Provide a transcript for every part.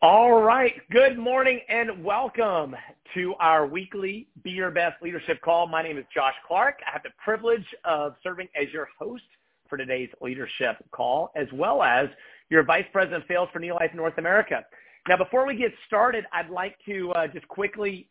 All right. Good morning and welcome to our weekly Be Your Best Leadership Call. My name is Josh Clark. I have the privilege of serving as your host for today's leadership call, as well as your Vice President of Sales for Neolife North America. Now, before we get started, I'd like to uh, just quickly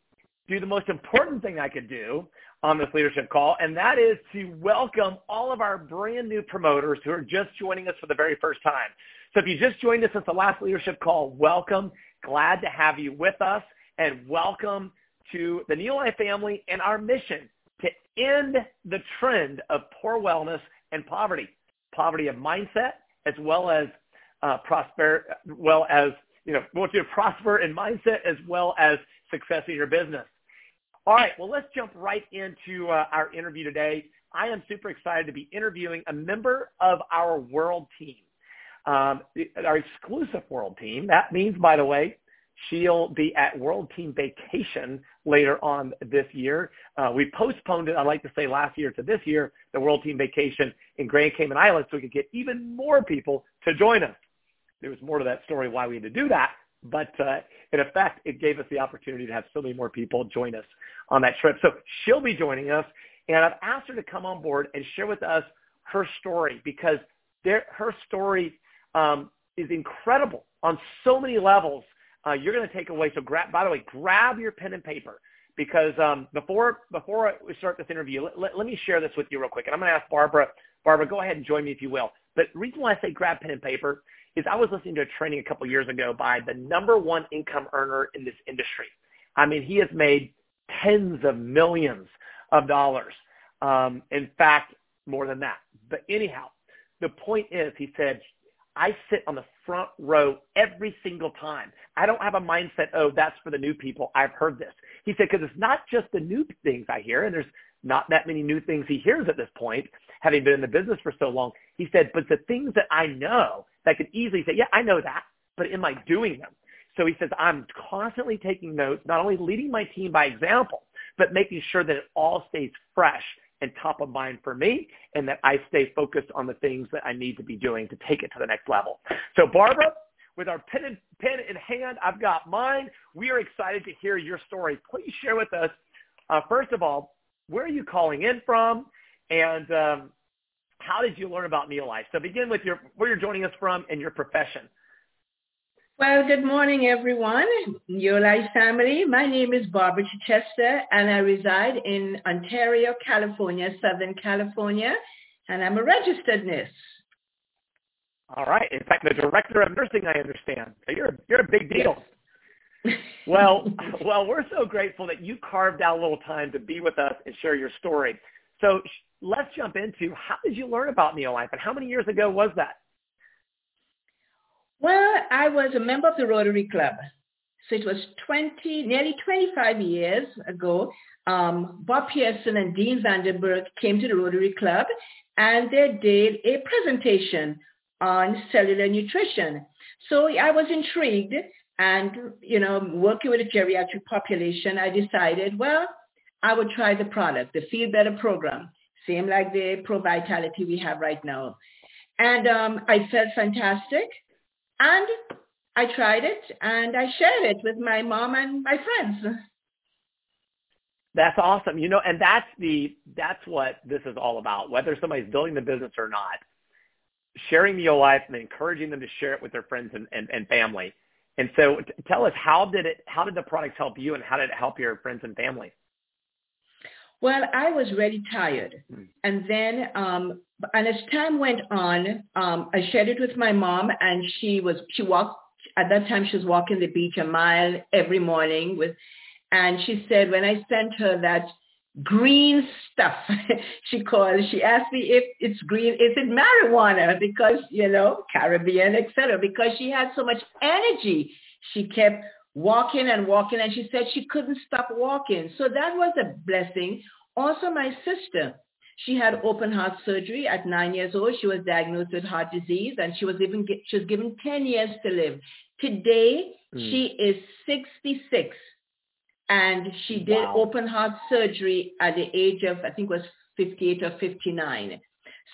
do the most important thing I could do on this leadership call, and that is to welcome all of our brand new promoters who are just joining us for the very first time. So if you just joined us at the last leadership call, welcome. Glad to have you with us and welcome to the Neolife family and our mission to end the trend of poor wellness and poverty, poverty of mindset as well as uh, prosper, well as you know, want you to prosper in mindset as well as success in your business. All right, well, let's jump right into uh, our interview today. I am super excited to be interviewing a member of our world team um, our exclusive world team. That means, by the way, she'll be at World Team Vacation later on this year. Uh, we postponed it, I'd like to say, last year to this year, the World Team Vacation in Grand Cayman Islands, so we could get even more people to join us. There was more to that story why we had to do that, but uh, in effect, it gave us the opportunity to have so many more people join us on that trip. So she'll be joining us, and I've asked her to come on board and share with us her story because there, her story um, is incredible on so many levels. Uh, you're going to take away. So grab, by the way, grab your pen and paper because um, before before we start this interview, let, let, let, me share this with you real quick. And I'm going to ask Barbara. Barbara, go ahead and join me if you will. But the reason why I say grab pen and paper is I was listening to a training a couple years ago by the number one income earner in this industry. I mean, he has made tens of millions of dollars. Um, in fact, more than that. But anyhow, the point is, he said, I sit on the front row every single time. I don't have a mindset, oh, that's for the new people. I've heard this. He said, because it's not just the new things I hear, and there's not that many new things he hears at this point, having been in the business for so long. He said, but the things that I know that could easily say, yeah, I know that, but am I doing them? So he says, I'm constantly taking notes, not only leading my team by example, but making sure that it all stays fresh and top of mind for me and that I stay focused on the things that I need to be doing to take it to the next level. So Barbara, with our pen, and, pen in hand, I've got mine. We are excited to hear your story. Please share with us, uh, first of all, where are you calling in from and um, how did you learn about Neolife? So begin with your, where you're joining us from and your profession. Well, good morning, everyone. Neolife family. My name is Barbara Chichester, and I reside in Ontario, California, Southern California, and I'm a registered nurse. All right. In fact, the director of nursing, I understand. So you're you're a big deal. Yes. well, well, we're so grateful that you carved out a little time to be with us and share your story. So let's jump into how did you learn about Neolife, and how many years ago was that? I was a member of the Rotary Club. So it was 20, nearly 25 years ago. Um, Bob Pearson and Dean Vandenberg came to the Rotary Club and they did a presentation on cellular nutrition. So I was intrigued and, you know, working with a geriatric population, I decided, well, I would try the product, the Feel Better program, same like the Pro Vitality we have right now. And um, I felt fantastic. And I tried it and I shared it with my mom and my friends. That's awesome. You know, and that's the that's what this is all about. Whether somebody's building the business or not, sharing the life and encouraging them to share it with their friends and, and, and family. And so tell us how did it how did the product help you and how did it help your friends and family? Well, I was really tired. Hmm. And then, um, and as time went on, um, I shared it with my mom and she was, she walked, at that time she was walking the beach a mile every morning with, and she said when I sent her that green stuff, she called, she asked me if it's green, is it marijuana? Because, you know, Caribbean, etc. Because she had so much energy. She kept walking and walking and she said she couldn't stop walking. So that was a blessing. Also my sister, she had open heart surgery at nine years old. She was diagnosed with heart disease and she was even she was given 10 years to live. Today, mm. she is 66 and she did wow. open heart surgery at the age of, I think was 58 or 59.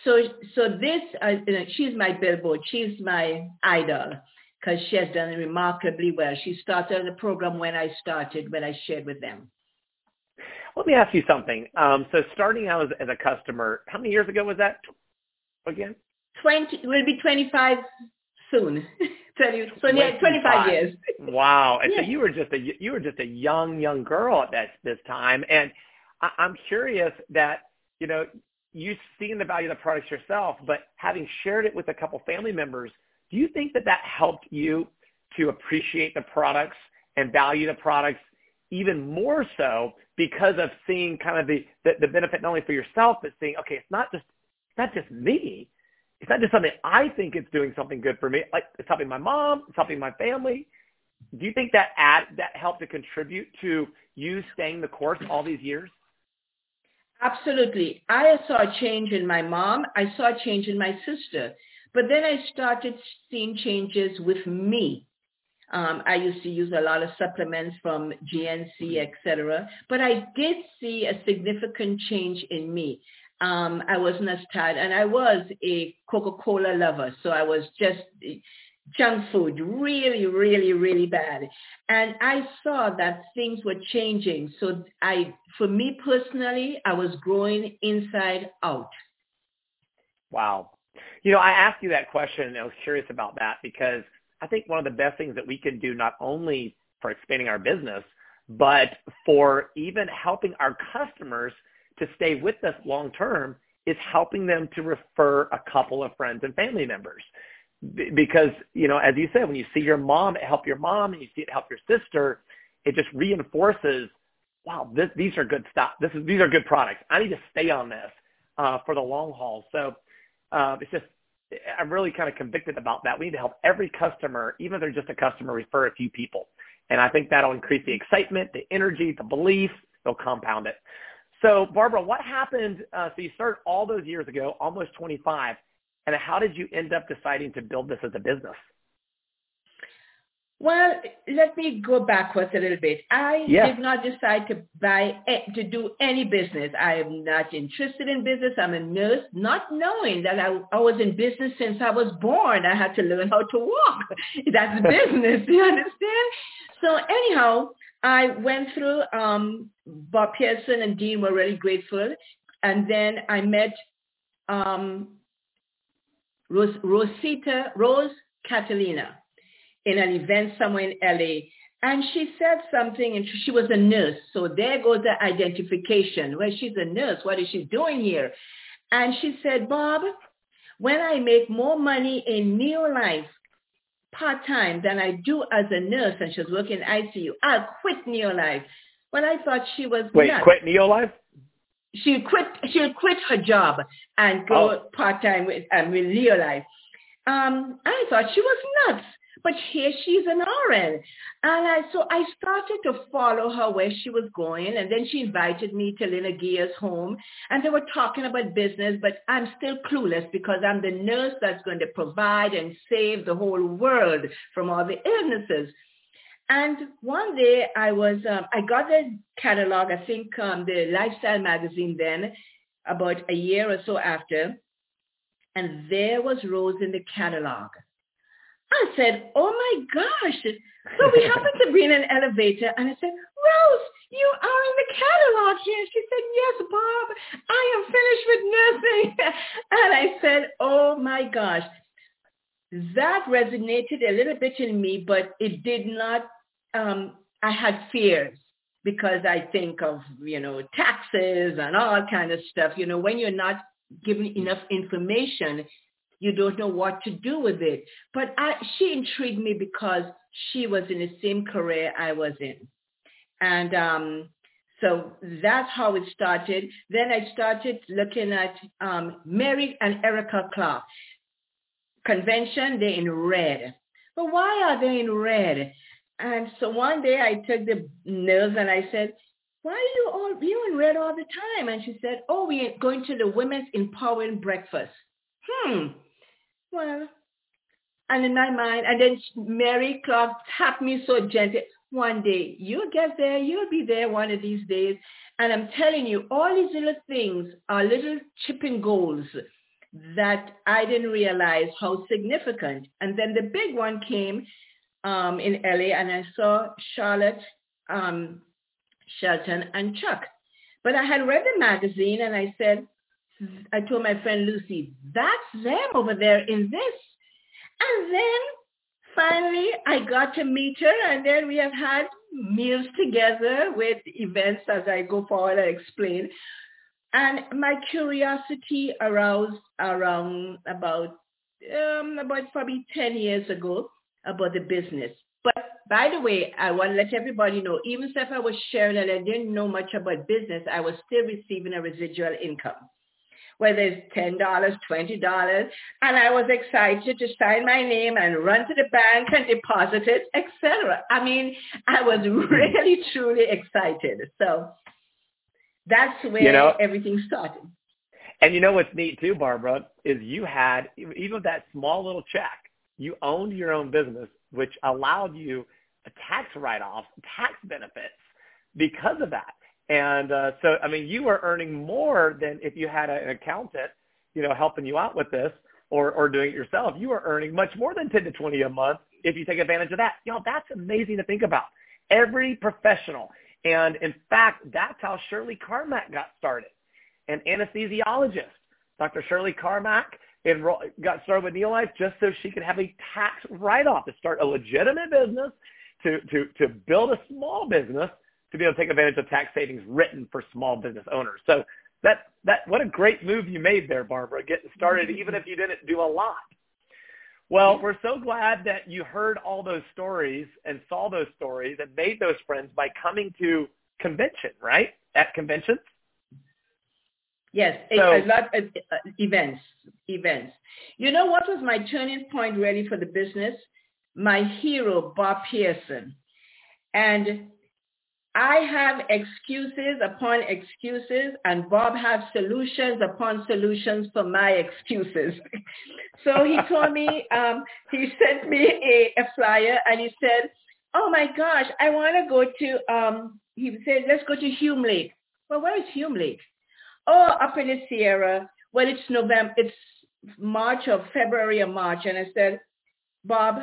So, so this, uh, she's my billboard. She's my idol because she has done remarkably well. She started the program when I started, when I shared with them. Let me ask you something. Um, so starting out as, as, a customer, how many years ago was that again? 20, will be 25 soon. 20, 20 25 years. wow. And yes. so you were just a, you were just a young, young girl at that, this time. And I, I'm curious that, you know, you seeing the value of the products yourself, but having shared it with a couple family members, do you think that that helped you to appreciate the products and value the products even more so because of seeing kind of the, the, the benefit not only for yourself, but seeing, okay, it's not just, it's not just me. It's not just something I think it's doing something good for me. Like it's helping my mom, it's helping my family. Do you think that ad, that helped to contribute to you staying the course all these years? Absolutely. I saw a change in my mom. I saw a change in my sister. But then I started seeing changes with me. Um, I used to use a lot of supplements from GNC, etc. But I did see a significant change in me. Um, I wasn't as tired, and I was a Coca-Cola lover, so I was just junk food, really, really, really bad. And I saw that things were changing. So I, for me personally, I was growing inside out. Wow. You know, I asked you that question and I was curious about that because I think one of the best things that we can do not only for expanding our business, but for even helping our customers to stay with us long term is helping them to refer a couple of friends and family members. Because you know as you said when you see your mom help your mom and you see it help your sister it just reinforces wow this, these are good stuff this is these are good products. I need to stay on this uh, for the long haul. So uh, it's just i'm really kind of convicted about that. We need to help every customer even if they're just a customer refer a few people. And i think that'll increase the excitement the energy the belief. It'll compound it. So barbara what happened uh, so you started all those years ago almost 25 and how did you end up deciding to build this as a business? Well, let me go backwards a little bit. I yeah. did not decide to buy to do any business. I am not interested in business. I'm a nurse, not knowing that I, I was in business since I was born. I had to learn how to walk. That's business. you understand? So anyhow, I went through. Um, Bob Pearson and Dean were really grateful, and then I met um, Ros- Rosita, Rose Catalina in an event somewhere in LA. And she said something, and she was a nurse. So there goes the identification. Well, she's a nurse. What is she doing here? And she said, Bob, when I make more money in Neolife part-time than I do as a nurse, and she's working in ICU, I'll quit Neolife. Well, I thought she was Wait, nuts. quit Neolife? she quit She'll quit her job and go oh. part time with um, with Neolife. Um, I thought she was nuts, but here she's an RN, and I so I started to follow her where she was going, and then she invited me to Lena Gear's home, and they were talking about business, but I'm still clueless because I'm the nurse that's going to provide and save the whole world from all the illnesses. And one day I was, um, I got a catalog, I think um, the Lifestyle magazine then, about a year or so after, and there was Rose in the catalog. I said, oh my gosh. So we happened to be in an elevator and I said, Rose, you are in the catalog here. She said, yes, Bob, I am finished with nursing. and I said, oh my gosh. That resonated a little bit in me, but it did not um, I had fears because I think of, you know, taxes and all kind of stuff. You know, when you're not given enough information, you don't know what to do with it. But I, she intrigued me because she was in the same career I was in. And um, so that's how it started. Then I started looking at um, Mary and Erica Clark. Convention, they're in red. But why are they in red? And so one day I took the nurse and I said, why are you all you in red all the time? And she said, oh, we're going to the women's empowering breakfast. Hmm. Well, and in my mind, and then Mary Clark tapped me so gently. One day, you'll get there. You'll be there one of these days. And I'm telling you, all these little things are little chipping goals that I didn't realize how significant. And then the big one came um, in LA and I saw Charlotte, um, Shelton, and Chuck. But I had read the magazine and I said, I told my friend Lucy, that's them over there in this. And then finally I got to meet her and then we have had meals together with events as I go forward and explain. And my curiosity aroused around about um, about probably 10 years ago about the business. But by the way, I want to let everybody know, even if I was sharing and I didn't know much about business, I was still receiving a residual income whether it's $10, $20. And I was excited to sign my name and run to the bank and deposit it, etc. I mean, I was really, truly excited. So that's where you know, everything started. And you know what's neat too, Barbara, is you had, even that small little check, you owned your own business, which allowed you a tax write-off, tax benefits because of that. And uh, so, I mean, you are earning more than if you had an accountant, you know, helping you out with this or, or doing it yourself. You are earning much more than 10 to 20 a month if you take advantage of that. Know, that's amazing to think about. Every professional. And in fact, that's how Shirley Carmack got started, an anesthesiologist. Dr. Shirley Carmack enroll, got started with Neolife just so she could have a tax write-off to start a legitimate business, to, to, to build a small business, to be able to take advantage of tax savings written for small business owners. So that that what a great move you made there, Barbara, getting started mm-hmm. even if you didn't do a lot. Well, we're so glad that you heard all those stories and saw those stories and made those friends by coming to convention, right? At conventions. Yes, so, a, lot of uh, events, events. You know what was my turning point really for the business? My hero, Bob Pearson. And I have excuses upon excuses and Bob has solutions upon solutions for my excuses. so he told me, um, he sent me a, a, flyer and he said, oh my gosh, I want to go to, um, he said, let's go to Hume Lake. Well, where is Hume Lake? Oh, up in the Sierra. Well, it's November, it's March or February or March. And I said, Bob,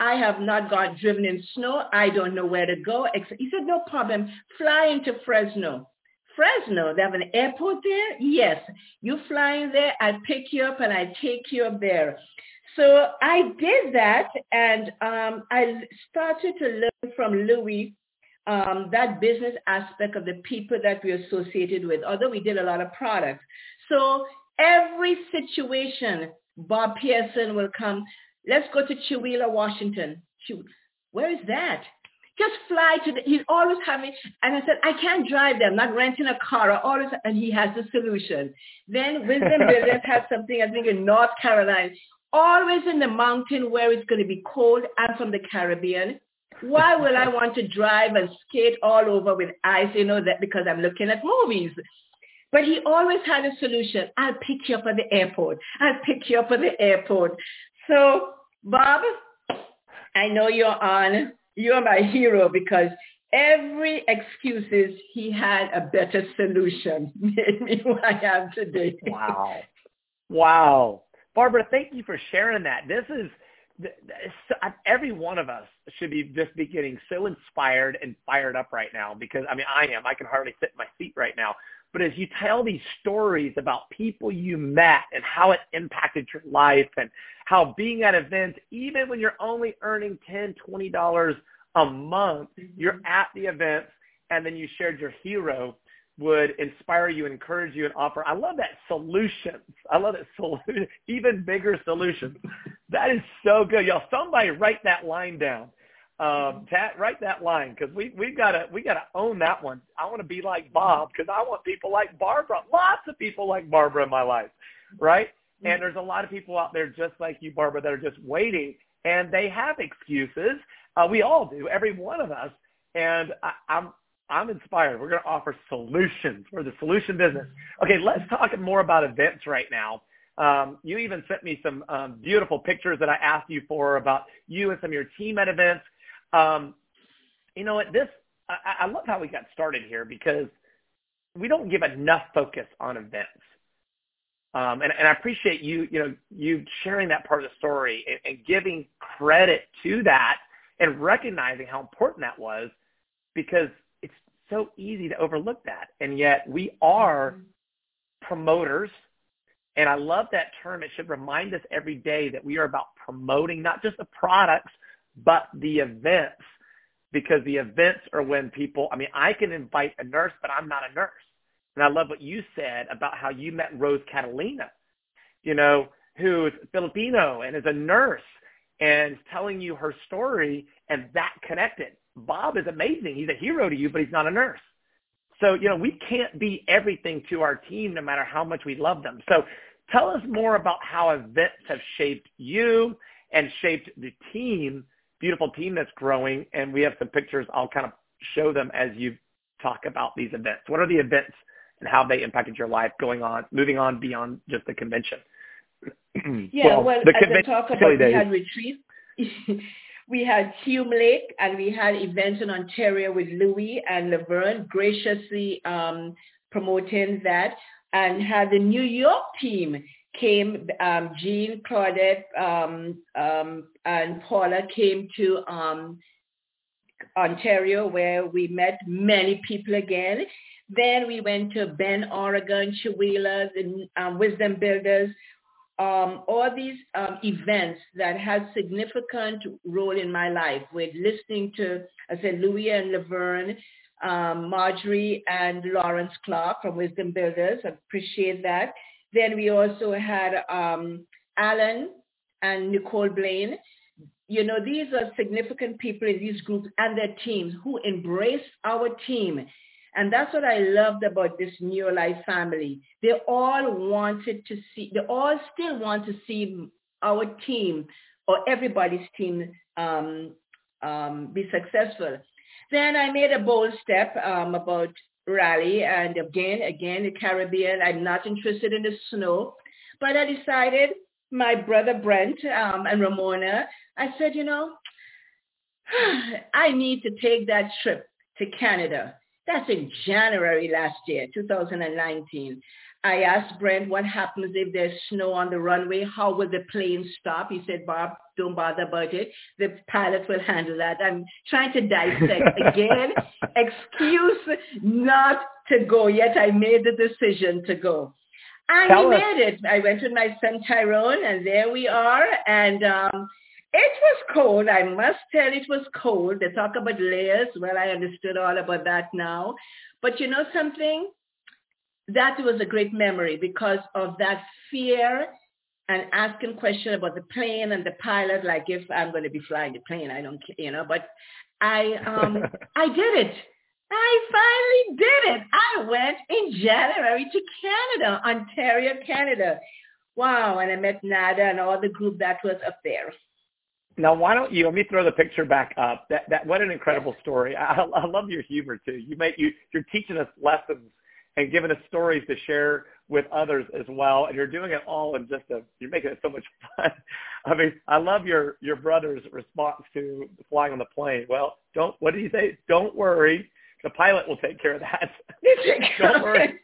I have not got driven in snow. I don't know where to go. He said, no problem. Fly into Fresno. Fresno, they have an airport there? Yes. You fly in there, I pick you up and I take you up there. So I did that and um, I started to learn from Louis um, that business aspect of the people that we associated with, although we did a lot of products. So every situation, Bob Pearson will come, Let's go to Chewelah, Washington. Where is that? Just fly to the, he's always having, and I said, I can't drive there. I'm not renting a car. I always, and he has the solution. Then Wisdom Builders has something, I think, in North Carolina. Always in the mountain where it's going to be cold. I'm from the Caribbean. Why will I want to drive and skate all over with ice? You know that because I'm looking at movies. But he always had a solution. I'll pick you up at the airport. I'll pick you up at the airport. So, Bob, I know you're on. You're my hero because every excuses he had a better solution made me who I am today. wow. Wow. Barbara, thank you for sharing that. This is every one of us should be just be getting so inspired and fired up right now because I mean I am. I can hardly sit in my seat right now. But as you tell these stories about people you met and how it impacted your life and how being at events, even when you're only earning $10, $20 a month, mm-hmm. you're at the events and then you shared your hero would inspire you, encourage you, and offer. I love that solutions. I love that solution, even bigger solutions. That is so good, y'all. Somebody write that line down um, Tat, write that line because we we gotta we gotta own that one. I want to be like Bob because I want people like Barbara. Lots of people like Barbara in my life, right? Mm-hmm. And there's a lot of people out there just like you, Barbara, that are just waiting, and they have excuses. Uh, we all do, every one of us. And I, I'm I'm inspired. We're going to offer solutions. We're the solution business. Okay, let's talk more about events right now. Um, you even sent me some um, beautiful pictures that I asked you for about you and some of your team at events. Um, you know what? This I, I love how we got started here because we don't give enough focus on events. Um, and, and I appreciate you, you know, you sharing that part of the story and, and giving credit to that and recognizing how important that was because it's so easy to overlook that. And yet we are mm-hmm. promoters. And I love that term. It should remind us every day that we are about promoting not just the products, but the events because the events are when people, I mean, I can invite a nurse, but I'm not a nurse. And I love what you said about how you met Rose Catalina, you know, who's Filipino and is a nurse and telling you her story and that connected. Bob is amazing. He's a hero to you, but he's not a nurse. So, you know, we can't be everything to our team no matter how much we love them. So tell us more about how events have shaped you and shaped the team, beautiful team that's growing. And we have some pictures. I'll kind of show them as you talk about these events. What are the events and how they impacted your life going on, moving on beyond just the convention? yeah, well, well the as I talk about, we had retreats. we had Hume Lake and we had events in Ontario with Louis and Laverne graciously um, promoting that and had the New York team came, um, Jean, Claudette, um, um, and Paula came to um, Ontario where we met many people again. Then we went to Bend, Oregon, Chewelah, the um, Wisdom Builders, um, all these events that had significant role in my life with listening to, I said, Louis and Laverne, Marjorie and Lawrence Clark from Wisdom Builders. I appreciate that. Then we also had um, Alan and Nicole Blaine. You know, these are significant people in these groups and their teams who embraced our team and that's what I loved about this Neolife family. They all wanted to see, they all still want to see our team or everybody's team um, um, be successful. Then I made a bold step um, about rally and again, again, the Caribbean. I'm not interested in the snow, but I decided my brother Brent um, and Ramona, I said, you know, I need to take that trip to Canada that's in January last year, 2019. I asked Brent what happens if there's snow on the runway. How will the plane stop? He said, Bob, don't bother about it. The pilot will handle that. I'm trying to dissect again. Excuse not to go yet. I made the decision to go. And Tell us. made it. I went with my son Tyrone and there we are. And um, it was cold. I must tell it was cold. They talk about layers. Well, I understood all about that now. But you know something? That was a great memory because of that fear and asking question about the plane and the pilot, like if I'm going to be flying the plane, I don't, you know. But I, um, I did it. I finally did it. I went in January to Canada, Ontario, Canada. Wow. And I met Nada and all the group that was up there. Now, why don't you let me throw the picture back up? That that what an incredible story. I, I love your humor too. You make you you're teaching us lessons and giving us stories to share with others as well. And you're doing it all in just a you're making it so much fun. I mean, I love your your brother's response to flying on the plane. Well, don't what did he say? Don't worry, the pilot will take care of that. don't worry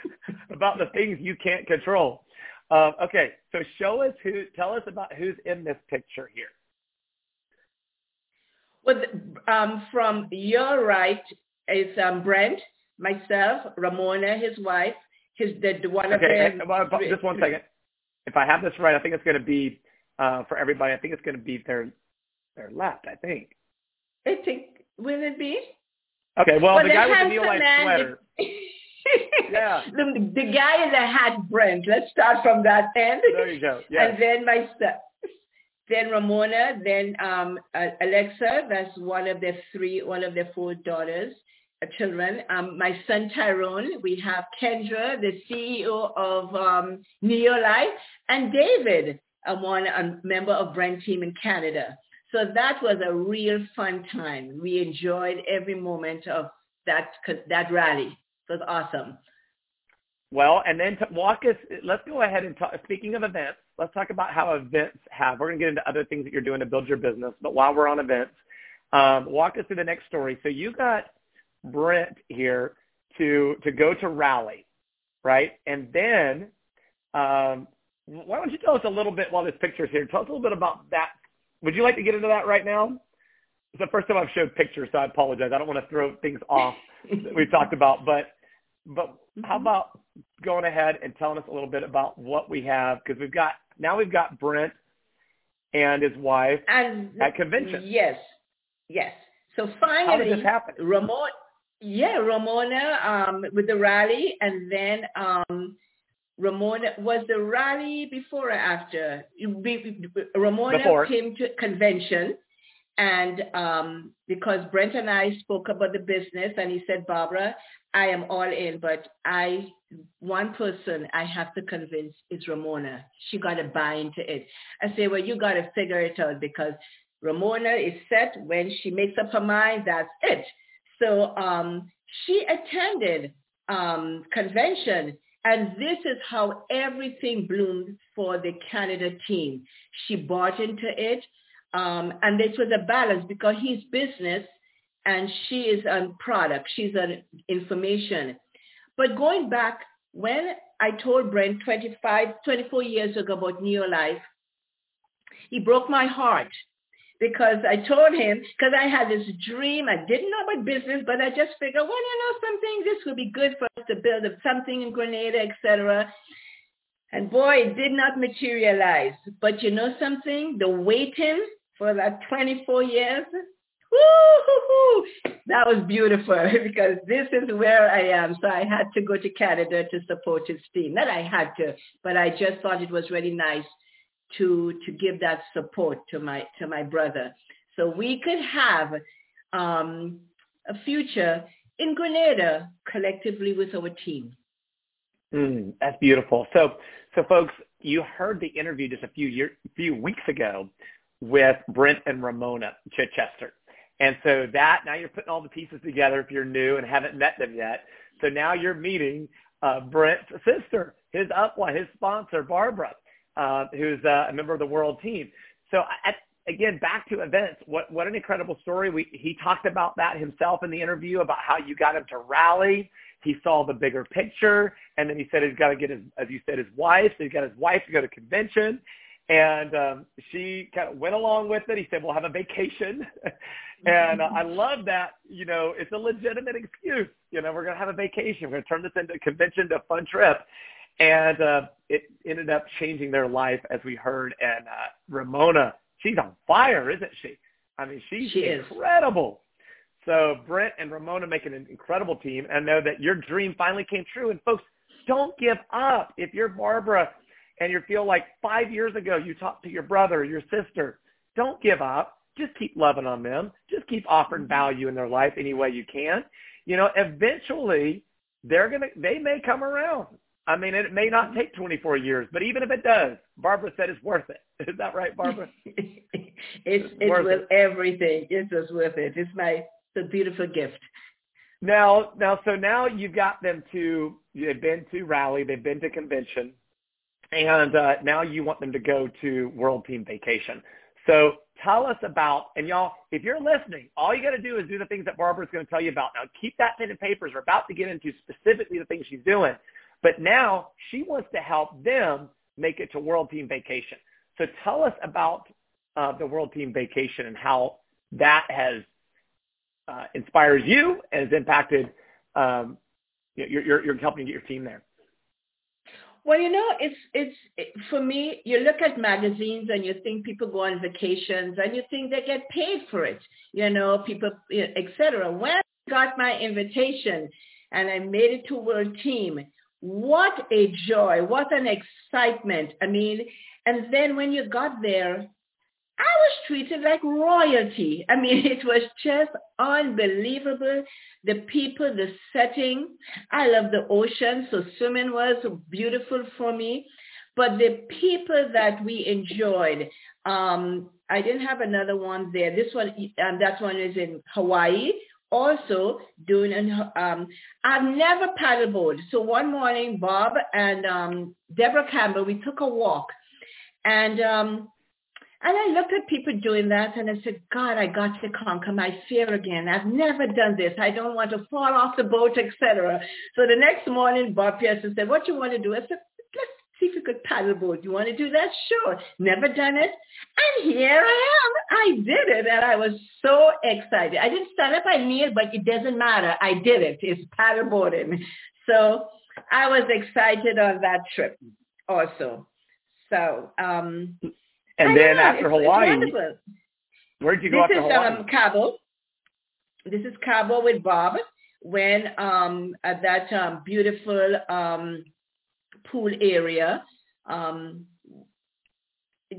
about the things you can't control. Um, okay, so show us who. Tell us about who's in this picture here. Well, um, from your right is um, Brent, myself, Ramona, his wife, his the, the one okay, of them. Well, just one second. If I have this right, I think it's going to be uh, for everybody. I think it's going to be their their left. I think. I think will it be? Okay. Well, well the guy with the Neolife sweater. yeah. The, the guy in the hat, Brent. Let's start from that end. There you go. Yes. And then myself then Ramona, then um, Alexa, that's one of the three, one of the four daughters, children. Um, my son Tyrone, we have Kendra, the CEO of um, Neolife, and David, a one a member of Brent Team in Canada. So that was a real fun time. We enjoyed every moment of that that rally. It was awesome. Well, and then to walk us, let's go ahead and talk, speaking of events, let's talk about how events have, we're going to get into other things that you're doing to build your business, but while we're on events, um, walk us through the next story. So you got Brent here to, to go to Rally, right? And then, um, why don't you tell us a little bit while this picture's here, tell us a little bit about that. Would you like to get into that right now? it's the first time I've showed pictures, so I apologize. I don't want to throw things off that we talked about, but but mm-hmm. how about going ahead and telling us a little bit about what we have because we've got now we've got Brent and his wife and, at convention. Yes, yes. So finally, how did this happen? Ramona, yeah, Ramona um, with the rally, and then um, Ramona was the rally before or after? Ramona before. came to convention and um, because Brent and I spoke about the business and he said, Barbara, I am all in, but I, one person I have to convince is Ramona. She got to buy into it. I say, well, you got to figure it out because Ramona is set when she makes up her mind, that's it. So um, she attended um, convention and this is how everything bloomed for the Canada team. She bought into it. Um, and this was a balance because he's business and she is on product. She's on information. But going back, when I told Brent 25, 24 years ago about Neolife, he broke my heart because I told him, because I had this dream, I didn't know about business, but I just figured, well, you know something, this would be good for us to build up something in Grenada, etc. And boy, it did not materialize. But you know something? The waiting for that 24 years, that was beautiful because this is where I am. So I had to go to Canada to support his team. Not I had to, but I just thought it was really nice to to give that support to my to my brother. So we could have um, a future in Grenada collectively with our team. Mm, that's beautiful. So, so folks, you heard the interview just a few year, few weeks ago with Brent and Ramona Chichester. And so that, now you're putting all the pieces together if you're new and haven't met them yet. So now you're meeting uh, Brent's sister, his upline, his sponsor, Barbara, uh, who's uh, a member of the world team. So at, again, back to events. What what an incredible story. We he talked about that himself in the interview about how you got him to rally. He saw the bigger picture, and then he said he's got to get his, as you said, his wife. So he got his wife to go to convention, and um, she kind of went along with it. He said, "We'll have a vacation," and uh, I love that. You know, it's a legitimate excuse. You know, we're going to have a vacation. We're going to turn this into a convention to a fun trip, and uh, it ended up changing their life, as we heard. And uh, Ramona, she's on fire, isn't she? I mean, she's she incredible. So Brent and Ramona make an incredible team, and know that your dream finally came true. And folks, don't give up. If you're Barbara and you feel like five years ago you talked to your brother or your sister, don't give up. Just keep loving on them. Just keep offering value in their life any way you can. You know, eventually they're gonna they may come around. I mean, it may not take 24 years, but even if it does, Barbara said it's worth it. Is that right, Barbara? it's it's, it's worth, worth it. everything. It's just worth it. It's my it's a beautiful gift. Now, now, so now you've got them to they've been to rally, they've been to convention, and uh, now you want them to go to World Team Vacation. So tell us about, and y'all, if you're listening, all you got to do is do the things that Barbara's going to tell you about. Now, keep that pen and papers. We're about to get into specifically the things she's doing. But now she wants to help them make it to World Team Vacation. So tell us about uh, the World Team Vacation and how that has uh, inspires you and has impacted um, helping get your team there. Well, you know, it's it's it, for me. You look at magazines and you think people go on vacations and you think they get paid for it. You know, people, etc. When I got my invitation and I made it to World Team, what a joy! What an excitement! I mean, and then when you got there, I was treated like royalty. I mean, it was just unbelievable. The people, the setting. I love the ocean, so swimming was beautiful for me. But the people that we enjoyed, um, I didn't have another one there. This one, um, that one is in Hawaii. Also doing, an, um, I've never paddleboard. So one morning, Bob and um, Deborah Campbell, we took a walk, and um, and I looked at people doing that and I said, God, I got to conquer my fear again. I've never done this. I don't want to fall off the boat, etc. So the next morning, Bob Pearson said, what you want to do? I said, if we you paddleboard. You want to do that? Sure. Never done it. And here I am. I did it. And I was so excited. I didn't stand up I kneel, but it doesn't matter. I did it. It's paddleboarding. So I was excited on that trip also. So, um, and then know, after Hawaii, where'd you go this after is, Hawaii? Um, Cabo. This is Cabo with Bob when um, at that um, beautiful um, pool area. Um,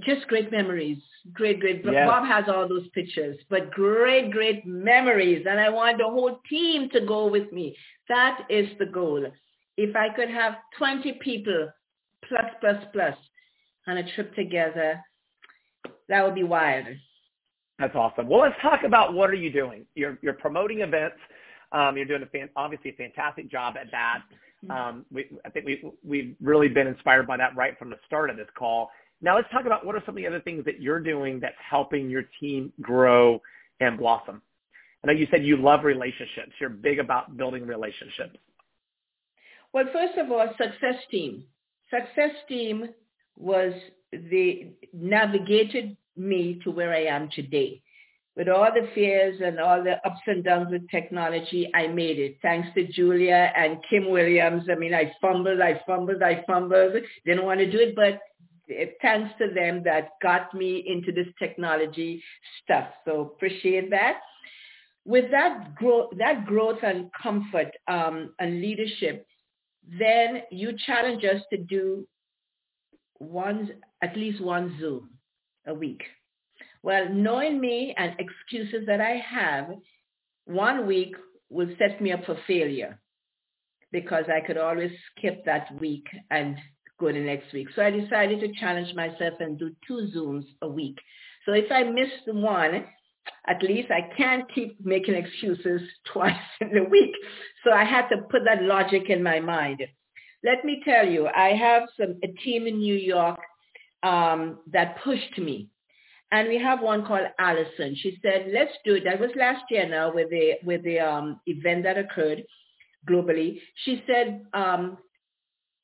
just great memories. Great, great. Yes. Bob has all those pictures, but great, great memories. And I want the whole team to go with me. That is the goal. If I could have 20 people plus, plus, plus on a trip together, that would be wild. That's awesome. Well, let's talk about what are you doing. You're, you're promoting events. Um, you're doing a fan, obviously a fantastic job at that. Mm-hmm. Um, we, I think we, we've really been inspired by that right from the start of this call. Now let's talk about what are some of the other things that you're doing that's helping your team grow and blossom. I know you said you love relationships. You're big about building relationships. Well, first of all, success team. Success team was the navigated me to where I am today. With all the fears and all the ups and downs with technology, I made it. Thanks to Julia and Kim Williams. I mean, I fumbled, I fumbled, I fumbled. Didn't want to do it, but thanks to them that got me into this technology stuff. So appreciate that. With that growth, that growth and comfort um, and leadership, then you challenge us to do one, at least one Zoom a week. Well, knowing me and excuses that I have, one week will set me up for failure because I could always skip that week and go the next week. So I decided to challenge myself and do two Zooms a week. So if I missed one, at least I can't keep making excuses twice in a week. So I had to put that logic in my mind. Let me tell you, I have some a team in New York um, that pushed me and we have one called Allison. She said, let's do it. That was last year now with the, with the um, event that occurred globally. She said, um,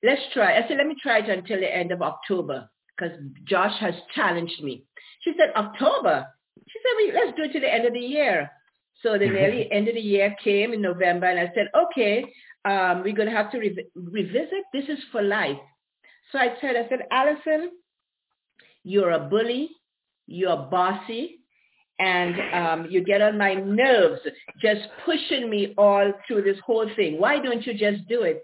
let's try. I said, let me try it until the end of October because Josh has challenged me. She said, October? She said, let's do it to the end of the year. So the nearly end of the year came in November and I said, okay, um, we're going to have to re- revisit. This is for life. So I said, I said, Allison, you're a bully you're bossy, and um, you get on my nerves just pushing me all through this whole thing. Why don't you just do it?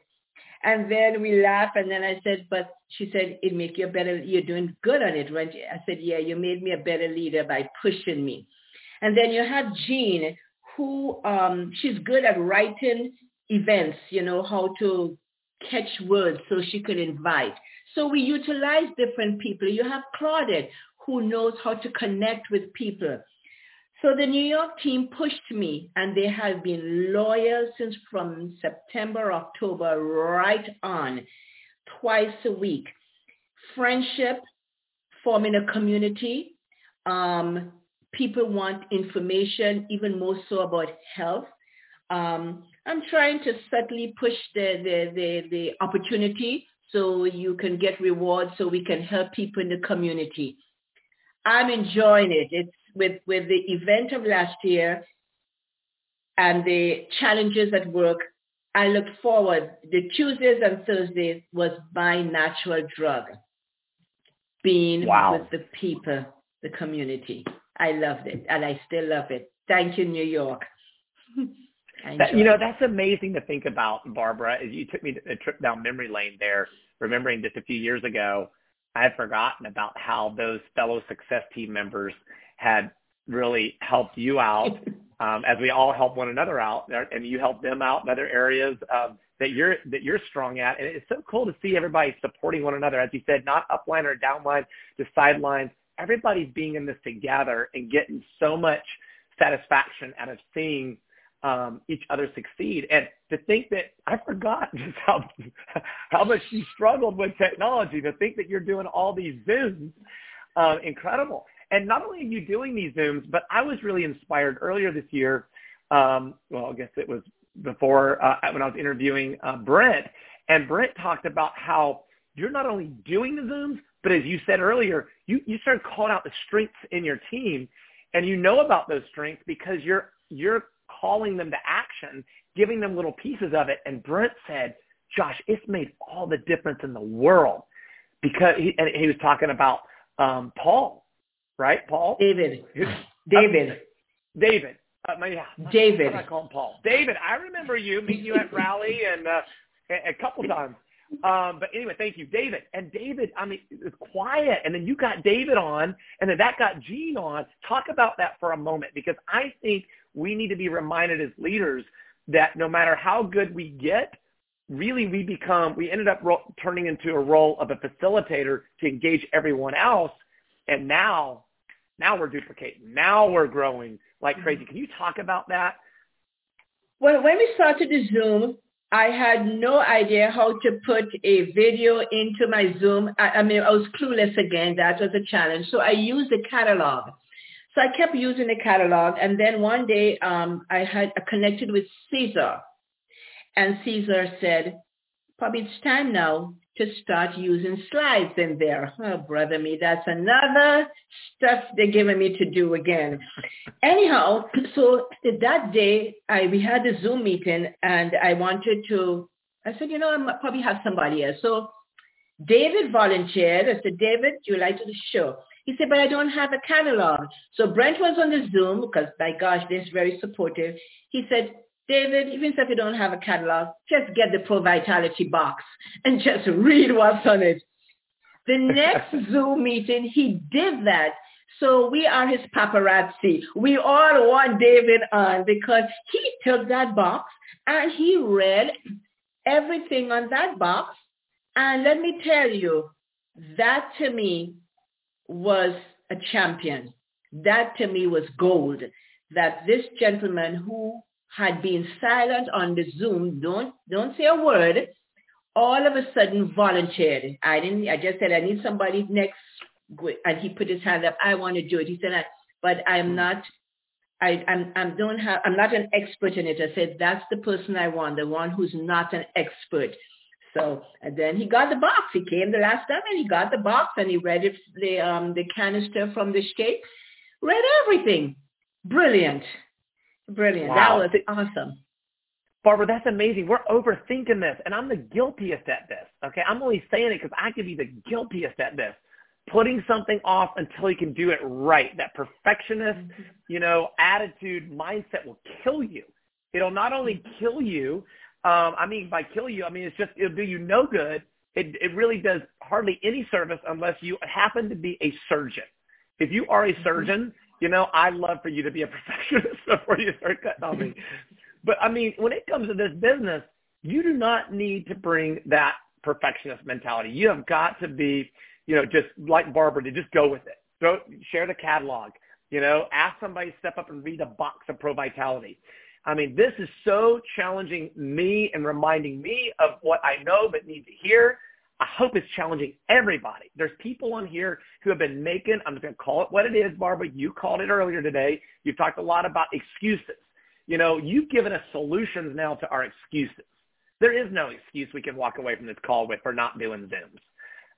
And then we laugh, and then I said, but she said, it make you better, you're doing good on it, right? I said, yeah, you made me a better leader by pushing me. And then you have Jean, who, um, she's good at writing events, you know, how to catch words so she could invite. So we utilize different people. You have Claudette, who knows how to connect with people. So the New York team pushed me and they have been loyal since from September, October, right on, twice a week. Friendship, forming a community. Um, people want information, even more so about health. Um, I'm trying to subtly push the, the, the, the opportunity so you can get rewards so we can help people in the community. I'm enjoying it. It's with, with the event of last year and the challenges at work. I look forward. The Tuesdays and Thursdays was my natural drug, being wow. with the people, the community. I loved it, and I still love it. Thank you, New York. that, you know, that's amazing to think about, Barbara. As you took me a trip down memory lane there, remembering just a few years ago I had forgotten about how those fellow success team members had really helped you out um, as we all help one another out, and you help them out in other areas um, that you're that you're strong at. And it's so cool to see everybody supporting one another, as you said, not upline or downline, just sidelines. Everybody's being in this together and getting so much satisfaction out of seeing um, each other succeed. And to think that I forgot just how how much you struggled with technology. To think that you're doing all these Zooms, uh, incredible. And not only are you doing these Zooms, but I was really inspired earlier this year. Um, well, I guess it was before uh, when I was interviewing uh, Brent, and Brent talked about how you're not only doing the Zooms, but as you said earlier, you, you started calling out the strengths in your team and you know about those strengths because you're, you're calling them to action, giving them little pieces of it. And Brent said, Josh, it's made all the difference in the world because he, and he was talking about um, Paul, right? Paul? David. David. David. Uh, yeah, David. I call him Paul. David, I remember you meeting you at Rally and uh, a, a couple times. Um, but anyway, thank you, David. And David, I mean, it's quiet, and then you got David on, and then that got Gene on. Talk about that for a moment because I think we need to be reminded as leaders that no matter how good we get, really we become, we ended up ro- turning into a role of a facilitator to engage everyone else. And now, now we're duplicating. Now we're growing like crazy. Mm-hmm. Can you talk about that? Well, when we started the Zoom, I had no idea how to put a video into my Zoom. I, I mean, I was clueless again. That was a challenge. So I used the catalog. So I kept using the catalog. And then one day um, I had I connected with Caesar. And Caesar said, probably it's time now to start using slides in there. Oh, brother me, that's another stuff they're giving me to do again. Anyhow, so that day I we had a Zoom meeting and I wanted to, I said, you know, I might probably have somebody else. So David volunteered. I said, David, do you like to the show? He said, but I don't have a catalog. So Brent was on the Zoom because, by gosh, they're very supportive. He said, David, even if you don't have a catalog, just get the Pro Vitality box and just read what's on it. The next Zoom meeting, he did that. So we are his paparazzi. We all want David on because he took that box and he read everything on that box. And let me tell you, that to me was a champion. That to me was gold. That this gentleman who had been silent on the Zoom, don't don't say a word, all of a sudden volunteered. I didn't. I just said I need somebody next, and he put his hand up. I want to do it. He said, I, but I'm not. I I'm I don't have. I'm not an expert in it. I said that's the person I want, the one who's not an expert. So and then he got the box. He came the last time and he got the box and he read it, the um the canister from the state, read everything. Brilliant. Brilliant. Wow. That was awesome. Barbara, that's amazing. We're overthinking this, and I'm the guiltiest at this. Okay, I'm only saying it because I could be the guiltiest at this. Putting something off until you can do it right. That perfectionist, mm-hmm. you know, attitude, mindset will kill you. It'll not only mm-hmm. kill you. Um, I mean, by kill you, I mean it's just it'll do you no good. It it really does hardly any service unless you happen to be a surgeon. If you are a mm-hmm. You know, I'd love for you to be a perfectionist before you start cutting on me. But I mean, when it comes to this business, you do not need to bring that perfectionist mentality. You have got to be, you know, just like Barbara to just go with it. Go share the catalog. You know, ask somebody to step up and read a box of Pro Vitality. I mean, this is so challenging me and reminding me of what I know but need to hear. I hope it's challenging everybody. There's people on here who have been making, I'm just going to call it what it is, Barbara. You called it earlier today. You've talked a lot about excuses. You know, you've given us solutions now to our excuses. There is no excuse we can walk away from this call with for not doing Zooms.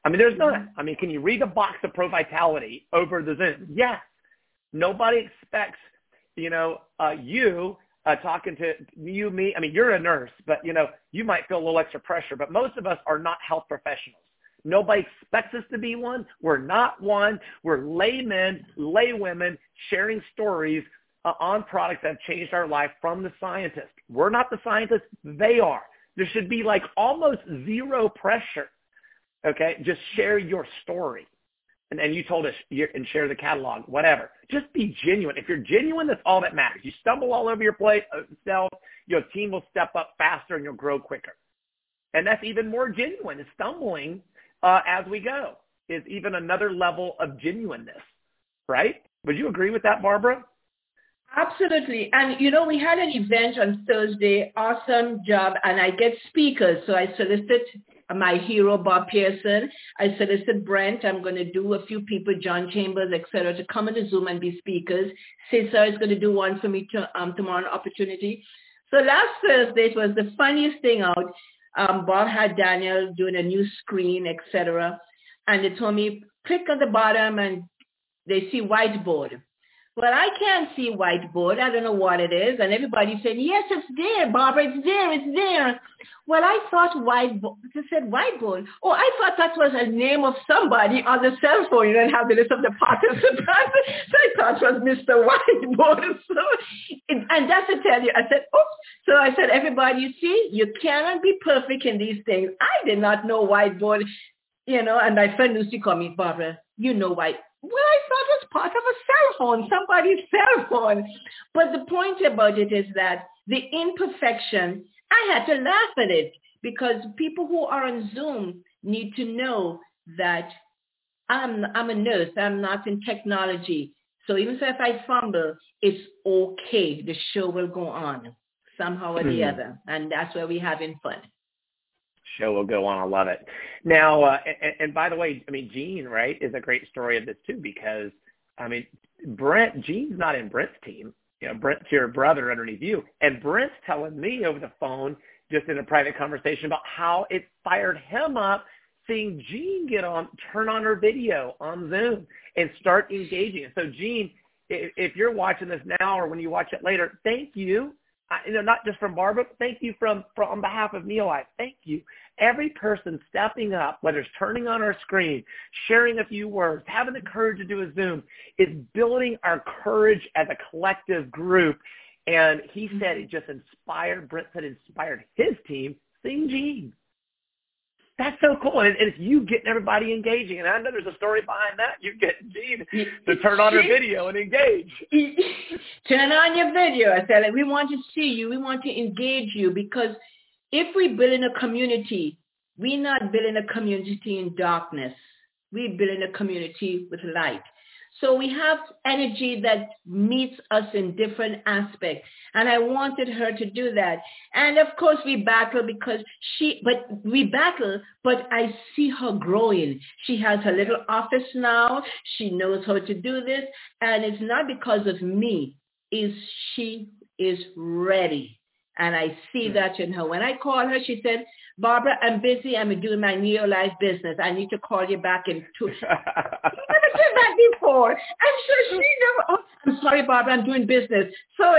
I mean, there's none. Mm-hmm. I mean, can you read a box of Pro Vitality over the Zoom? Yes. Nobody expects, you know, uh, you uh, talking to you, me. I mean, you're a nurse, but you know, you might feel a little extra pressure. But most of us are not health professionals. Nobody expects us to be one. We're not one. We're laymen, laywomen sharing stories uh, on products that have changed our life from the scientists. We're not the scientists. They are. There should be like almost zero pressure. Okay, just share your story and, and you told us you, and share the catalog, whatever. Just be genuine. If you're genuine, that's all that matters. You stumble all over your plate, uh, self, your team will step up faster and you'll grow quicker. And that's even more genuine. Stumbling uh, as we go is even another level of genuineness, right? Would you agree with that, Barbara? Absolutely. And, you know, we had an event on Thursday, awesome job, and I get speakers. So I solicit my hero, Bob Pearson. I solicited Brent. I'm going to do a few people, John Chambers, etc., to come on the Zoom and be speakers. Cesar is going to do one for me to, um, tomorrow, opportunity. So last Thursday, it was the funniest thing out. um, Bob had Daniel doing a new screen, etc. And they told me, click on the bottom and they see whiteboard. Well, I can't see whiteboard. I don't know what it is. And everybody said, yes, it's there, Barbara. It's there. It's there. Well, I thought whiteboard. They said whiteboard. Oh, I thought that was a name of somebody on the cell phone. You don't have the list of the participants. so I thought it was Mr. Whiteboard. So, and that's to tell you, I said, oops. So I said, everybody, you see, you cannot be perfect in these things. I did not know whiteboard, you know, and my friend Lucy called me, Barbara, you know white well, I thought it was part of a cell phone, somebody's cell phone. But the point about it is that the imperfection, I had to laugh at it because people who are on Zoom need to know that I'm, I'm a nurse. I'm not in technology. So even if I fumble, it's okay. The show will go on somehow or the hmm. other. And that's where we're having fun show will go on. I love it. Now, uh, and, and by the way, I mean Gene, right, is a great story of this too because I mean Brent, Gene's not in Brent's team. You know, Brent's your brother underneath you, and Brent's telling me over the phone, just in a private conversation, about how it fired him up seeing Gene get on, turn on her video on Zoom and start engaging. So, Gene, if you're watching this now or when you watch it later, thank you you know, not just from Barbara, but thank you from, from on behalf of Neolife. Thank you. Every person stepping up, whether it's turning on our screen, sharing a few words, having the courage to do a Zoom, is building our courage as a collective group. And he said mm-hmm. it just inspired, Brent said it inspired his team, Sing Gene. That's so cool. And, and it's you getting everybody engaging. And I know there's a story behind that. You get Gene to turn on her video and engage. turn on your video. I said, like, we want to see you. We want to engage you because if we build in a community, we're not building a community in darkness. We're building a community with light. So we have energy that meets us in different aspects. And I wanted her to do that. And of course we battle because she, but we battle, but I see her growing. She has her little office now. She knows how to do this. And it's not because of me. Is she is ready. And I see hmm. that in her. When I call her, she said, Barbara, I'm busy. I'm doing my Neolife business. I need to call you back in two. she never did that before. I'm sure she never. Oh, I'm sorry, Barbara. I'm doing business. So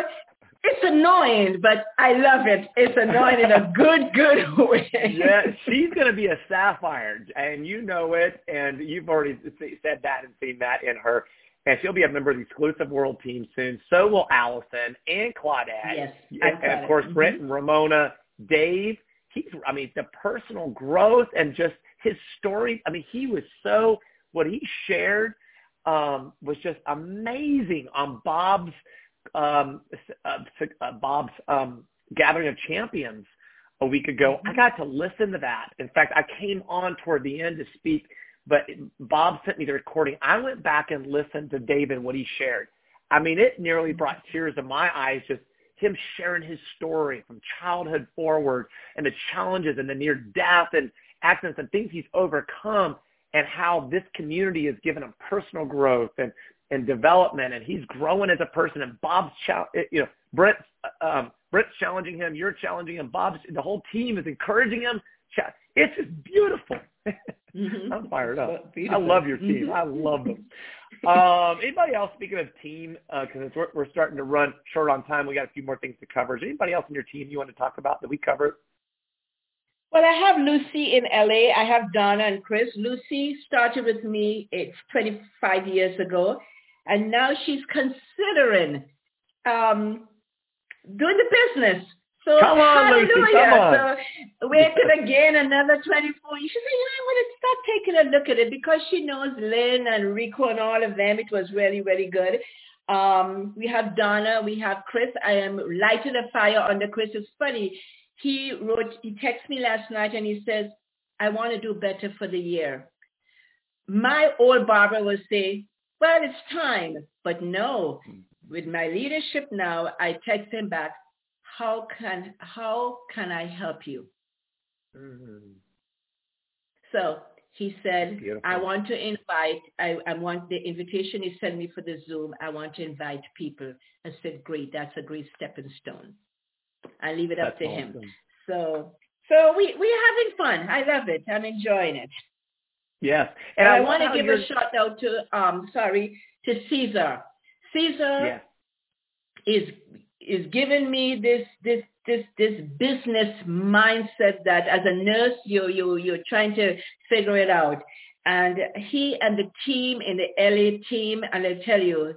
it's annoying, but I love it. It's annoying in a good, good way. yeah, she's going to be a sapphire, and you know it, and you've already said that and seen that in her. And she'll be a member of the exclusive world team soon. So will Allison and Claudette. Yes, and, and of course, mm-hmm. Brent and Ramona, Dave he's I mean the personal growth and just his story. I mean he was so what he shared um, was just amazing on Bob's um, uh, uh, Bob's um, gathering of champions a week ago. I got to listen to that. In fact, I came on toward the end to speak, but Bob sent me the recording. I went back and listened to David what he shared. I mean, it nearly brought tears to my eyes just him sharing his story from childhood forward and the challenges and the near death and accidents and things he's overcome and how this community has given him personal growth and, and development and he's growing as a person and Bob's, you know, Brent's, um, Brent's challenging him, you're challenging him, Bob's, the whole team is encouraging him. It's just beautiful. Mm-hmm. I'm fired up. I love your team. Mm-hmm. I love them. Um, anybody else, speaking of team, because uh, we're, we're starting to run short on time, we got a few more things to cover. Is anybody else in your team you want to talk about that we covered? Well, I have Lucy in LA. I have Donna and Chris. Lucy started with me it's 25 years ago, and now she's considering um, doing the business. So come on, Lucy, come on. So we could again another 24. She said, you know, I want to start taking a look at it because she knows Lynn and Rico and all of them. It was really, really good. Um, we have Donna, we have Chris. I am lighting a fire under Chris. It's funny. He wrote, he texted me last night and he says, I want to do better for the year. My old Barbara would say, well, it's time. But no, with my leadership now, I text him back, how can how can I help you? Mm-hmm. So he said, Beautiful. I want to invite, I, I want the invitation he sent me for the Zoom. I want to invite people. I said, great, that's a great stepping stone. I leave it up to awesome. him. So So we we're having fun. I love it. I'm enjoying it. Yes, and, and I, I want to give you're... a shout out to um sorry to Caesar. Caesar yes. is is giving me this this this this business mindset that as a nurse you you you're trying to figure it out. And he and the team in the LA team, and I tell you,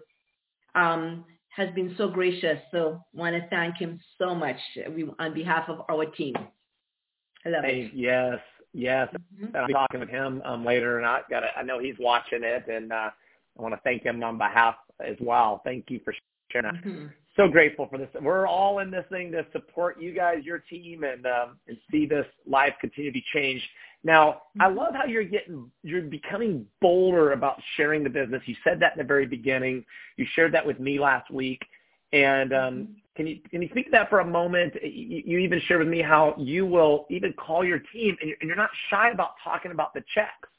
um, has been so gracious. So want to thank him so much on behalf of our team. I love hey, it. Yes, yes. Mm-hmm. I'm talking with him um, later, and I got I know he's watching it, and uh, I want to thank him on behalf as well. Thank you for sharing. Mm-hmm. So grateful for this. We're all in this thing to support you guys, your team, and um, and see this life continue to change. Now, I mm-hmm. love how you're getting, you're becoming bolder about sharing the business. You said that in the very beginning. You shared that with me last week. And um, mm-hmm. can you can you speak to that for a moment? You, you even shared with me how you will even call your team, and you're, and you're not shy about talking about the checks,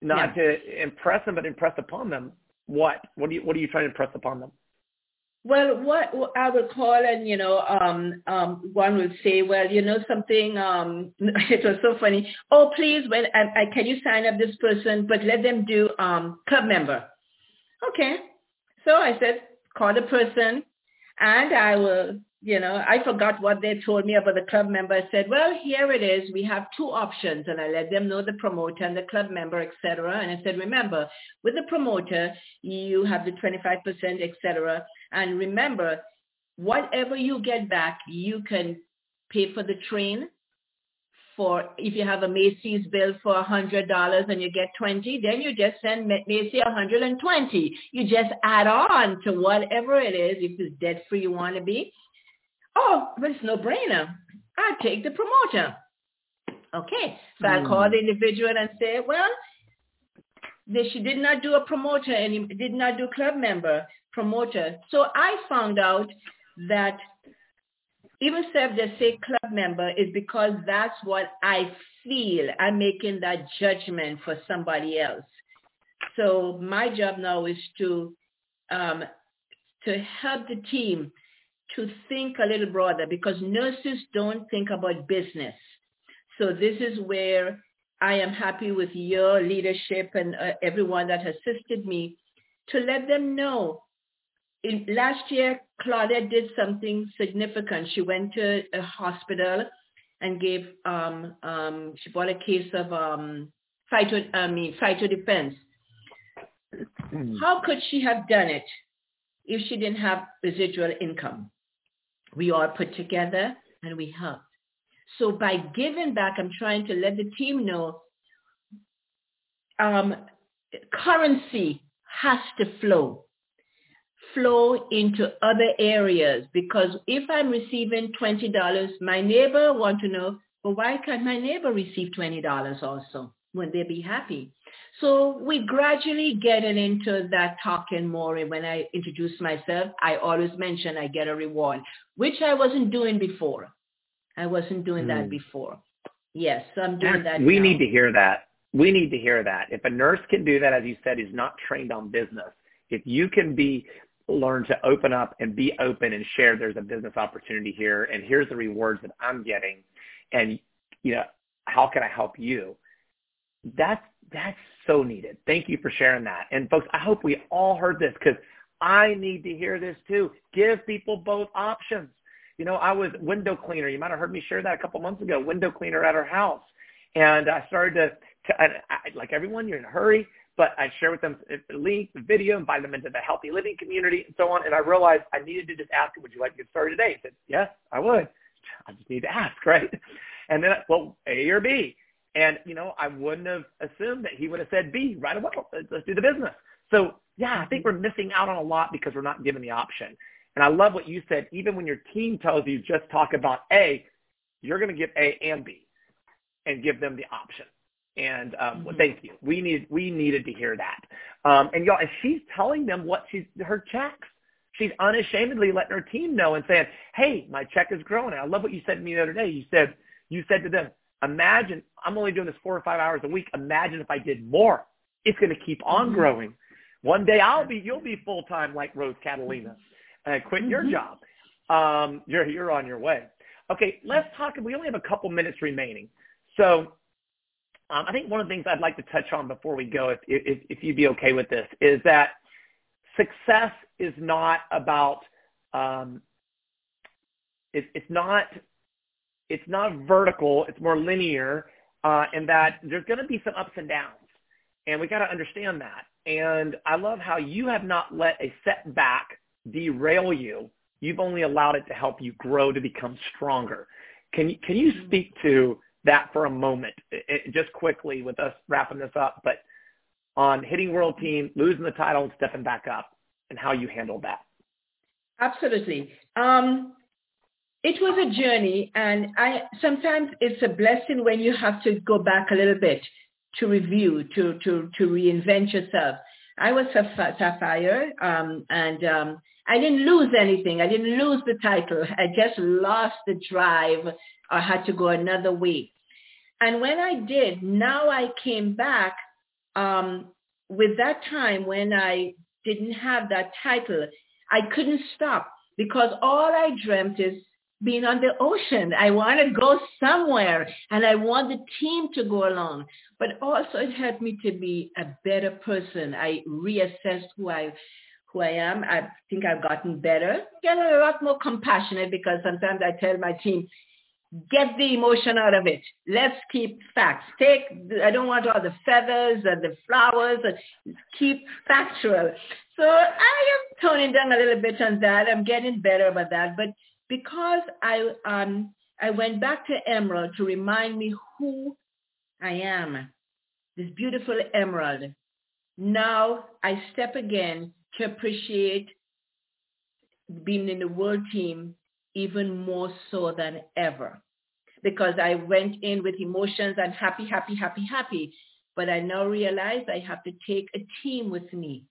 not yeah. to impress them, but impress upon them. What what do you what are you trying to impress upon them? Well, what I would call and, you know, um, um, one would say, well, you know something, um, it was so funny. Oh, please, when I, I, can you sign up this person, but let them do um, club member. Okay. So I said, call the person and I will you know, I forgot what they told me about the club member. I said, well, here it is. We have two options. And I let them know the promoter and the club member, etc. And I said, remember, with the promoter, you have the 25%, etc. And remember, whatever you get back, you can pay for the train. For if you have a Macy's bill for a hundred dollars and you get twenty, then you just send Macy hundred and twenty. You just add on to whatever it is. If it's debt free you want to be, Oh, but it's no brainer. I take the promoter. Okay. So mm. I call the individual and said, well, she did not do a promoter and did not do club member promoter. So I found out that even if they say club member is because that's what I feel. I'm making that judgment for somebody else. So my job now is to um, to help the team to think a little broader because nurses don't think about business. So this is where I am happy with your leadership and uh, everyone that assisted me to let them know. In, last year, Claudette did something significant. She went to a hospital and gave, um, um, she bought a case of um, phyto, I mean, phyto defense. Hmm. How could she have done it if she didn't have residual income? We all put together and we helped. So by giving back, I'm trying to let the team know um, currency has to flow, flow into other areas because if I'm receiving $20, my neighbor want to know, well, why can't my neighbor receive $20 also? Wouldn't they be happy? So we gradually getting into that talking more. And when I introduce myself, I always mention I get a reward, which I wasn't doing before. I wasn't doing mm. that hmm. before. Yes, so I'm doing that. We now. need to hear that. We need to hear that. If a nurse can do that, as you said, is not trained on business. If you can be learn to open up and be open and share there's a business opportunity here and here's the rewards that I'm getting and you know how can I help you that's that's so needed. Thank you for sharing that. And folks, I hope we all heard this because I need to hear this too. Give people both options. You know, I was window cleaner. You might have heard me share that a couple months ago. Window cleaner at our house, and I started to, to I, I, like everyone, you're in a hurry, but I share with them the link, the video, invite them into the healthy living community, and so on. And I realized I needed to just ask them, "Would you like to get started today?" He said, "Yes, I would." I just need to ask, right? And then, well, A or B. And, you know, I wouldn't have assumed that he would have said B right away. Let's do the business. So, yeah, I think we're missing out on a lot because we're not given the option. And I love what you said. Even when your team tells you just talk about A, you're going to give A and B and give them the option. And um, mm-hmm. well, thank you. We need we needed to hear that. Um, and y'all, and she's telling them what she's her checks. She's unashamedly letting her team know and saying, "Hey, my check is growing." And I love what you said to me the other day. You said you said to them, Imagine, I'm only doing this four or five hours a week. Imagine if I did more. It's going to keep on mm-hmm. growing. One day I'll be, you'll be full-time like Rose Catalina and quit mm-hmm. your job. Um, you're, you're on your way. Okay, let's talk. We only have a couple minutes remaining. So um, I think one of the things I'd like to touch on before we go, if, if, if you'd be okay with this, is that success is not about um, it, it's not it's not vertical. It's more linear, uh, in that there's going to be some ups and downs, and we got to understand that. And I love how you have not let a setback derail you. You've only allowed it to help you grow to become stronger. Can you can you mm-hmm. speak to that for a moment, it, just quickly with us wrapping this up, but on hitting world team, losing the title, and stepping back up, and how you handled that? Absolutely. Um, it was a journey, and I sometimes it's a blessing when you have to go back a little bit to review, to to to reinvent yourself. I was a Sapphire, um, and um, I didn't lose anything. I didn't lose the title. I just lost the drive. I had to go another way. And when I did, now I came back um, with that time when I didn't have that title. I couldn't stop because all I dreamt is being on the ocean. I want to go somewhere and I want the team to go along. But also it helped me to be a better person. I reassessed who I who I am. I think I've gotten better, get a lot more compassionate because sometimes I tell my team, get the emotion out of it. Let's keep facts. Take, I don't want all the feathers and the flowers. Keep factual. So I am toning down a little bit on that. I'm getting better about that. But because I um I went back to Emerald to remind me who I am, this beautiful emerald. Now I step again to appreciate being in the world team even more so than ever because I went in with emotions and happy, happy, happy, happy. But I now realize I have to take a team with me.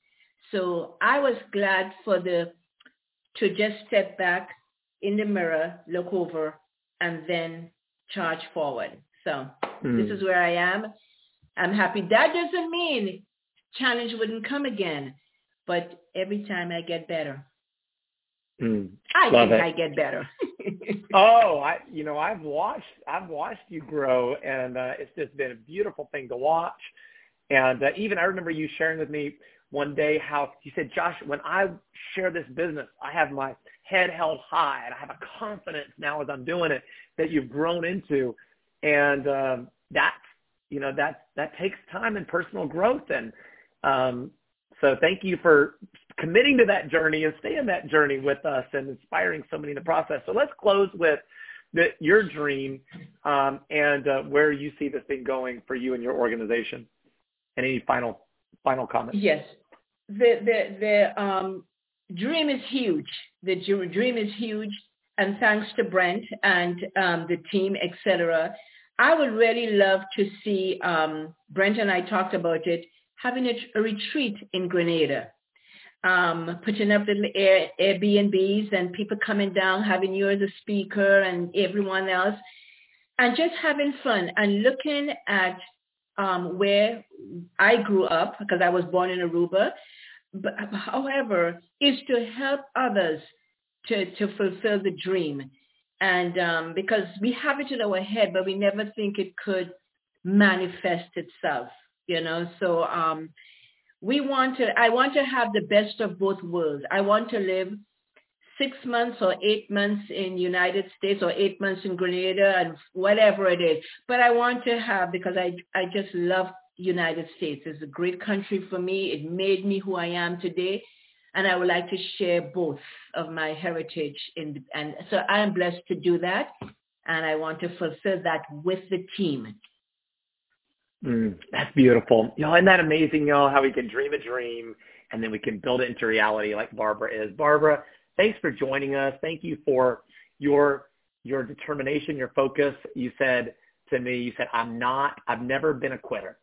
So I was glad for the to just step back in the mirror, look over, and then charge forward. So mm. this is where I am. I'm happy. That doesn't mean challenge wouldn't come again, but every time I get better. Mm. I Love think it. I get better. oh, I you know I've watched I've watched you grow, and uh, it's just been a beautiful thing to watch. And uh, even I remember you sharing with me one day how you said, Josh, when I share this business, I have my head held high and I have a confidence now as I'm doing it that you've grown into. And um, that's, you know, that, that takes time and personal growth. And um, so thank you for committing to that journey and staying that journey with us and inspiring so many in the process. So let's close with the, your dream um, and uh, where you see this thing going for you and your organization. And any final final comments? Yes, the the the um, dream is huge. The dream is huge, and thanks to Brent and um, the team, etc. I would really love to see um, Brent and I talked about it having a, a retreat in Grenada, um, putting up little Air, Airbnbs and people coming down, having you as a speaker and everyone else, and just having fun and looking at um, where I grew up because I was born in Aruba, but however, is to help others to, to fulfill the dream. And um, because we have it in our head, but we never think it could manifest itself, you know. So um, we want to, I want to have the best of both worlds. I want to live six months or eight months in United States or eight months in Grenada and whatever it is. But I want to have, because I, I just love United States. It's a great country for me. It made me who I am today. And I would like to share both of my heritage. In, and so I am blessed to do that. And I want to fulfill that with the team. Mm, that's beautiful. Know, isn't that amazing, y'all, how we can dream a dream and then we can build it into reality like Barbara is. Barbara, thanks for joining us. Thank you for your your determination, your focus. You said to me, you said, I'm not, I've never been a quitter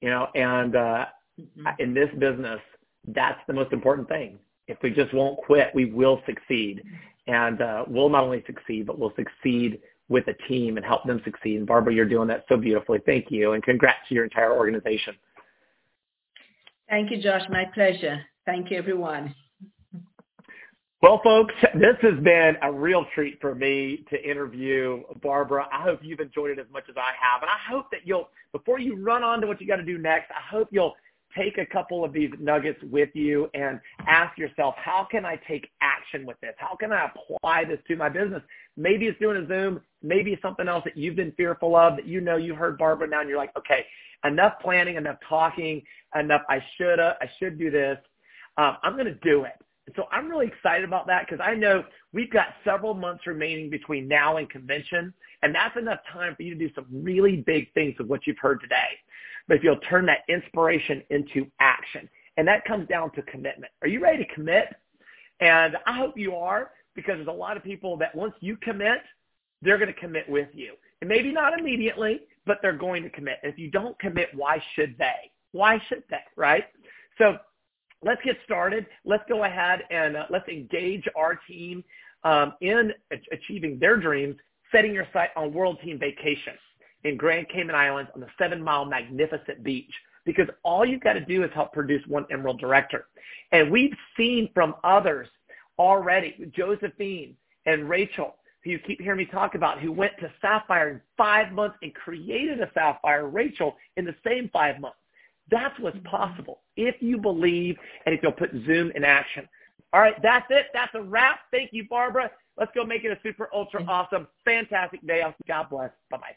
you know, and uh, mm-hmm. in this business, that's the most important thing. If we just won't quit, we will succeed. And uh, we'll not only succeed, but we'll succeed with a team and help them succeed. And Barbara, you're doing that so beautifully. Thank you. And congrats to your entire organization. Thank you, Josh. My pleasure. Thank you, everyone. Well, folks, this has been a real treat for me to interview Barbara. I hope you've enjoyed it as much as I have. And I hope that you'll, before you run on to what you got to do next, I hope you'll take a couple of these nuggets with you and ask yourself, how can I take action with this? How can I apply this to my business? Maybe it's doing a Zoom. Maybe it's something else that you've been fearful of that you know you heard Barbara now and you're like, okay, enough planning, enough talking, enough I should, I should do this. Um, I'm going to do it. So I'm really excited about that because I know we've got several months remaining between now and convention, and that's enough time for you to do some really big things with what you've heard today. But if you'll turn that inspiration into action, and that comes down to commitment. Are you ready to commit? And I hope you are because there's a lot of people that once you commit, they're going to commit with you. And maybe not immediately, but they're going to commit. And if you don't commit, why should they? Why should they, right? So let's get started. Let's go ahead and uh, let's engage our team um, in achieving their dreams, setting your sight on World Team Vacation in Grand Cayman Islands on the Seven Mile Magnificent Beach. Because all you've got to do is help produce one Emerald Director. And we've seen from others already, Josephine and Rachel, who you keep hearing me talk about, who went to Sapphire in five months and created a Sapphire, Rachel, in the same five months. That's what's mm-hmm. possible if you believe and if you'll put Zoom in action. All right, that's it. That's a wrap. Thank you, Barbara. Let's go make it a super ultra awesome, fantastic day. God bless. Bye bye.